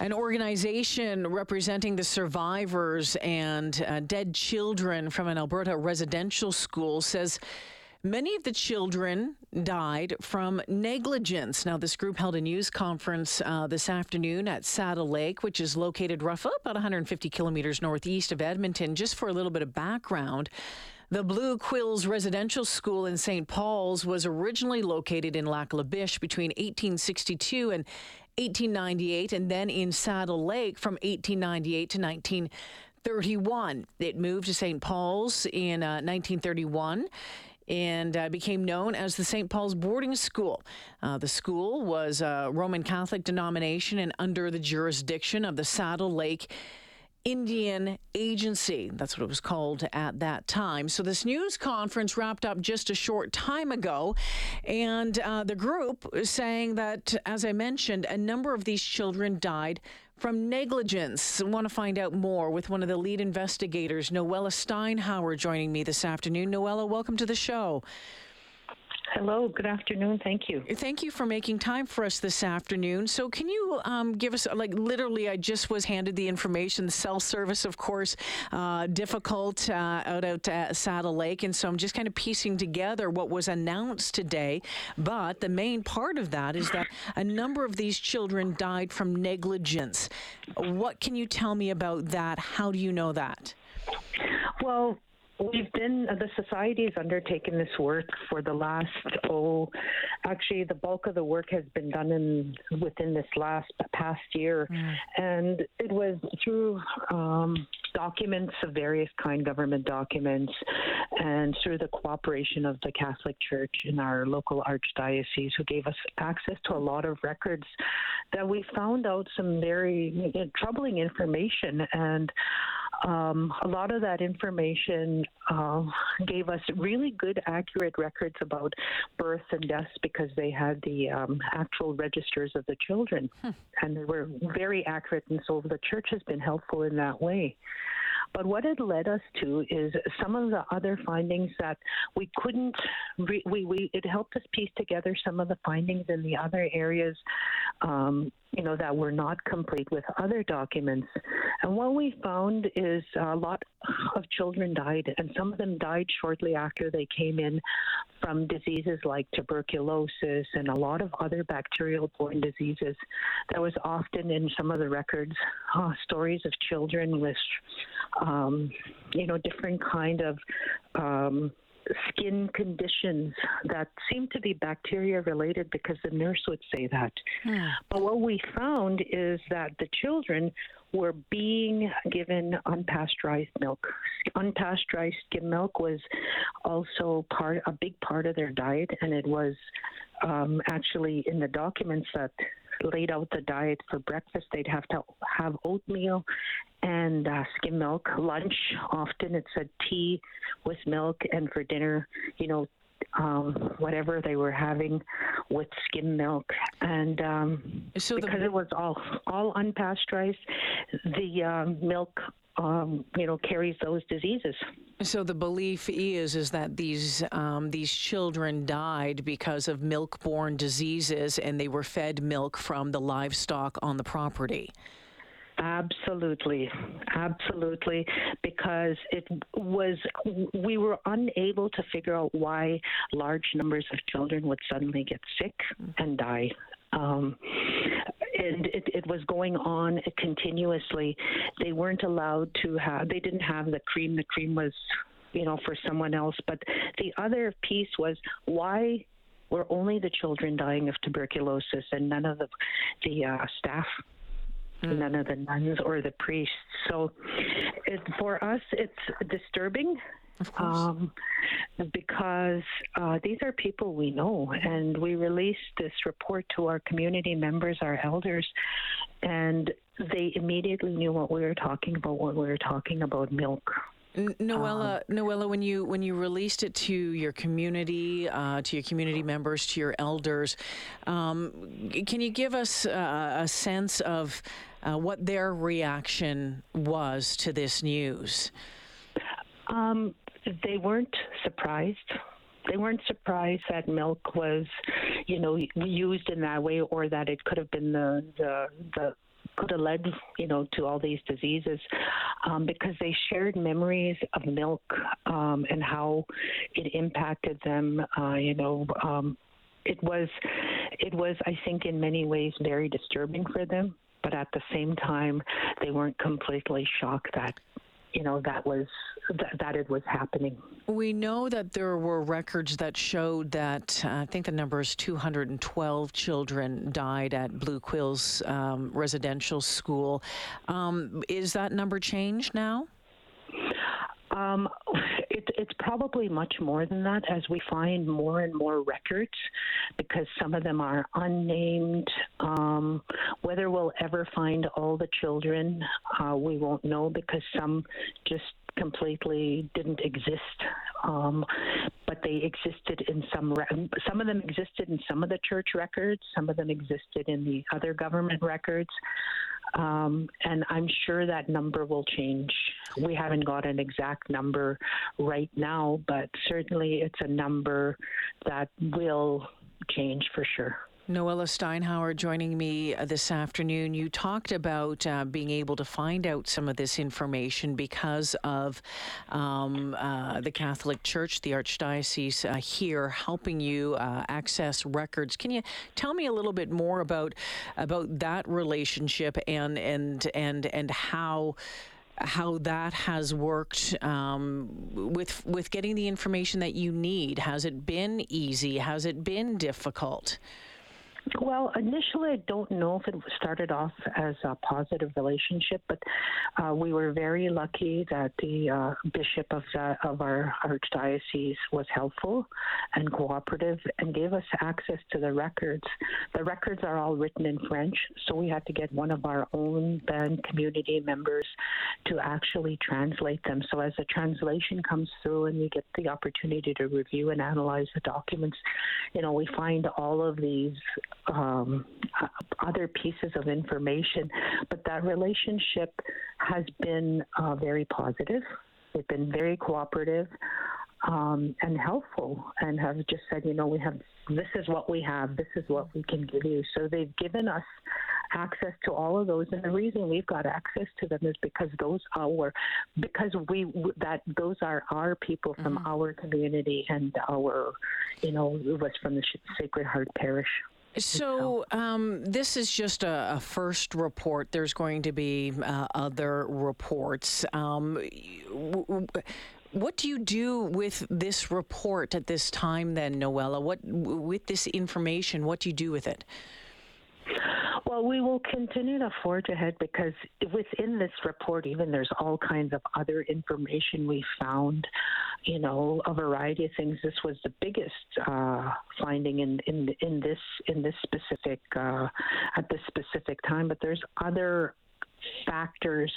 An organization representing the survivors and uh, dead children from an Alberta residential school says many of the children died from negligence. Now, this group held a news conference uh, this afternoon at Saddle Lake, which is located roughly about 150 kilometers northeast of Edmonton. Just for a little bit of background, the Blue Quills Residential School in St. Paul's was originally located in Lac La Biche between 1862 and 1898, and then in Saddle Lake from 1898 to 1931. It moved to St. Paul's in uh, 1931 and uh, became known as the St. Paul's Boarding School. Uh, the school was a Roman Catholic denomination and under the jurisdiction of the Saddle Lake Indian Agency. That's what it was called at that time. So this news conference wrapped up just a short time ago, and uh, the group is saying that, as I mentioned, a number of these children died from negligence. I want to find out more with one of the lead investigators, Noella Steinhauer, joining me this afternoon. Noella, welcome to the show. Hello, good afternoon. Thank you. Thank you for making time for us this afternoon. So, can you um, give us, like, literally, I just was handed the information. The cell service, of course, uh, difficult uh, out at Saddle Lake. And so I'm just kind of piecing together what was announced today. But the main part of that is that a number of these children died from negligence. What can you tell me about that? How do you know that? Well, We've been, the society has undertaken this work for the last, oh, actually, the bulk of the work has been done in within this last past year. Mm. And it was through um, documents of various kind, government documents, and through the cooperation of the Catholic Church in our local archdiocese, who gave us access to a lot of records, that we found out some very know, troubling information. And um, a lot of that information uh, gave us really good, accurate records about births and deaths because they had the um, actual registers of the children, hmm. and they were very accurate. And so the church has been helpful in that way. But what it led us to is some of the other findings that we couldn't, re- we, we, it helped us piece together some of the findings in the other areas, um, you know, that were not complete with other documents. And what we found is a lot of children died, and some of them died shortly after they came in from diseases like tuberculosis and a lot of other bacterial borne diseases. There was often in some of the records uh, stories of children with, um, you know, different kind of um, skin conditions that seem to be bacteria related because the nurse would say that. Hmm. But what we found is that the children were being given unpasteurized milk. Unpasteurized skim milk was also part a big part of their diet, and it was um, actually in the documents that laid out the diet for breakfast. They'd have to have oatmeal and uh, skim milk. Lunch, often it said tea with milk, and for dinner, you know, um, whatever they were having with skim milk, and um, so because the... it was all all unpasteurized, the um, milk um, you know carries those diseases. So the belief is is that these um, these children died because of milk-borne diseases, and they were fed milk from the livestock on the property. Absolutely, absolutely, because it was, we were unable to figure out why large numbers of children would suddenly get sick and die. Um, and it, it was going on continuously. They weren't allowed to have, they didn't have the cream. The cream was, you know, for someone else. But the other piece was why were only the children dying of tuberculosis and none of the, the uh, staff mm. none of the nuns or the priests. So it, for us, it's disturbing. Um, because uh, these are people we know, and we released this report to our community members, our elders, and they immediately knew what we were talking about when we were talking about milk. Noella, um, Noella, when you when you released it to your community, uh, to your community members, to your elders, um, can you give us uh, a sense of uh, what their reaction was to this news? Um, they weren't surprised. They weren't surprised that milk was, you know, used in that way, or that it could have been the the, the could have led, you know, to all these diseases um, because they shared memories of milk um, and how it impacted them. Uh, you know, um, it was, it was, I think, in many ways very disturbing for them. But at the same time, they weren't completely shocked that you know that was th- that it was happening. We know that there were records that showed that uh, I think the number is 212 children died at Blue Quills um, residential school. Um, is that number changed now? Um, it, it's probably much more than that as we find more and more records because some of them are unnamed. Um, whether we'll ever find all the children, uh, we won't know because some just completely didn't exist, um, but they existed in some. Re- some of them existed in some of the church records. Some of them existed in the other government records. Um, and I'm sure that number will change. We haven't got an exact number right now, but certainly it's a number that will change for sure. Noella Steinhauer joining me uh, this afternoon. You talked about uh, being able to find out some of this information because of um, uh, the Catholic Church, the Archdiocese uh, here, helping you uh, access records. Can you tell me a little bit more about about that relationship and and and and how? how that has worked um, with with getting the information that you need. Has it been easy? Has it been difficult? Well, initially, I don't know if it started off as a positive relationship, but uh, we were very lucky that the uh, bishop of the, of our archdiocese was helpful and cooperative and gave us access to the records. The records are all written in French, so we had to get one of our own band community members to actually translate them. So as the translation comes through and we get the opportunity to review and analyze the documents, you know, we find all of these um, other pieces of information. But that relationship has been uh, very positive. They've been very cooperative um, and helpful, and have just said, you know, we have this is what we have, this is what we can give you. So they've given us access to all of those and the reason we've got access to them is because those are because we that those are our people from mm-hmm. our community and our you know was from the Sacred Heart Parish so um, this is just a, a, first report. There's going to be uh, other reports. Um, w- w- what do you do with this report at this time, then, Noella? What with this information? What do you do with it? Well, we will continue to forge ahead because within this report, even there's all kinds of other information we found, you know, a variety of things. This was the biggest uh, finding in, in in this in this specific uh, at this specific time, but there's other factors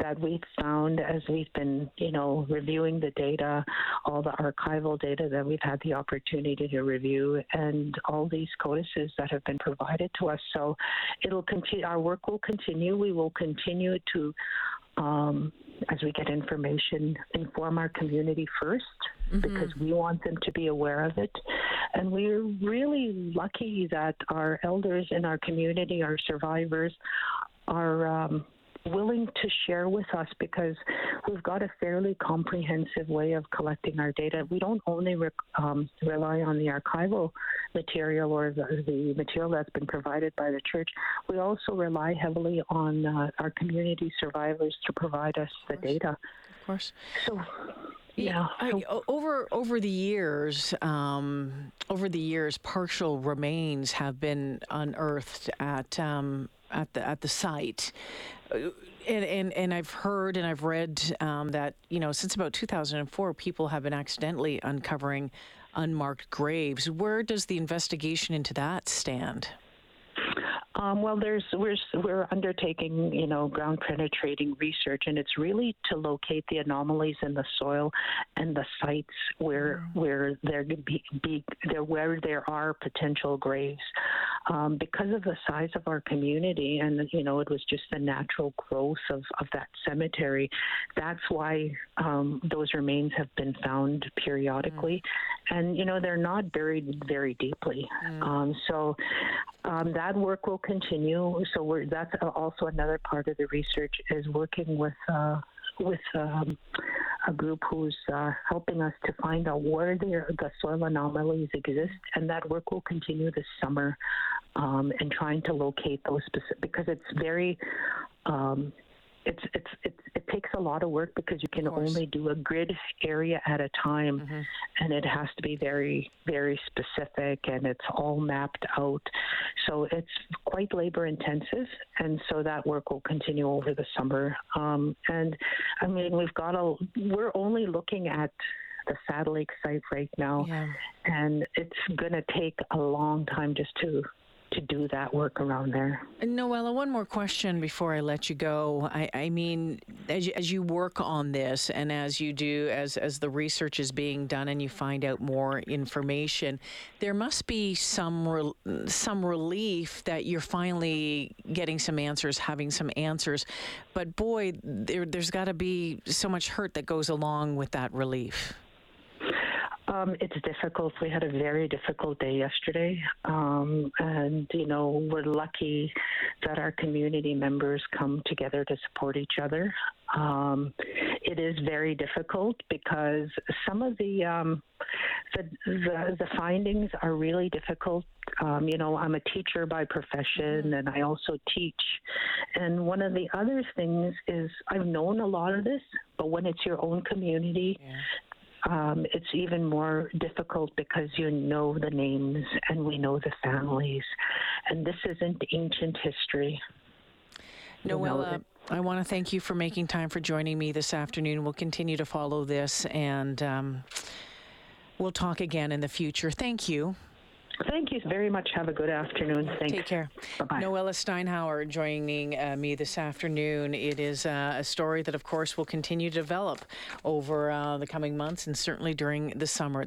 that we've found as we've been, you know, reviewing the data, all the archival data that we've had the opportunity to review, and all these codices that have been provided to us. So it'll continue. Our work will continue. We will continue to. Um, as we get information, inform our community 1st mm-hmm. because we want them to be aware of it. And we're really lucky that our elders in our community, our survivors, are um, willing to share with us because we've got a fairly comprehensive way of collecting our data. We don't only re- um, rely on the archival material or the, the, material that's been provided by the church. We also rely heavily on uh, our community survivors to provide us the data. Of course. So yeah. I, over over the years, um, over the years, partial remains have been unearthed at um, at the at the site. Uh, and, and, and I've heard and I've read um, that you know since about 2004 people have been accidentally uncovering unmarked graves. Where does the investigation into that stand? Um, well, there's we're we're undertaking you know ground penetrating research, and it's really to locate the anomalies in the soil and the sites where mm. where there be, be there where there are potential graves. Um, because of the size of our community, and you know it was just the natural growth of, of that cemetery. That's why um, those remains have been found periodically, mm. and you know they're not buried very deeply. Mm. Um, so um, that work will continue. So we're that's also another part of the research is working with uh, with um, a group who's uh, helping us to find out where the soil anomalies exist, and that work will continue this summer, um, and trying to locate those specific because it's very. Um, it's, it's it's it takes a lot of work because you can only do a grid area at a time, Mm-hmm. and it has to be very very specific and it's all mapped out. So it's quite labor intensive, and so that work will continue over the summer. Um, and I mean, we've got a we're only looking at the Saddle Lake site right now, Yeah. and it's going to take a long time just to to do that work around there. Noella, one more question before I let you go. I, I mean, as you, as you work on this and as you do, as, as the research is being done and you find out more information, there must be some, rel some relief that you're finally getting some answers, having some answers. But boy, there, there's got to be so much hurt that goes along with that relief. Um, it's difficult. We had a very difficult day yesterday. Um, and, you know, we're lucky that our community members come together to support each other. Um, it is very difficult because some of the, um, the, the, the findings are really difficult. Um, you know, I'm a teacher by profession and I also teach. And one of the other things is I've known a lot of this, but when it's your own community, um, it's even more difficult because you know the names and we know the families. And this isn't ancient history. Noella, I want to thank you for making time for joining me this afternoon. We'll continue to follow this and um, we'll talk again in the future. Thank you. Thank you very much. Have a good afternoon. Thanks. Take care. Bye-bye. Noella Steinhauer joining uh, me this afternoon. It is uh, a story that, of course, will continue to develop over uh, the coming months and certainly during the summer.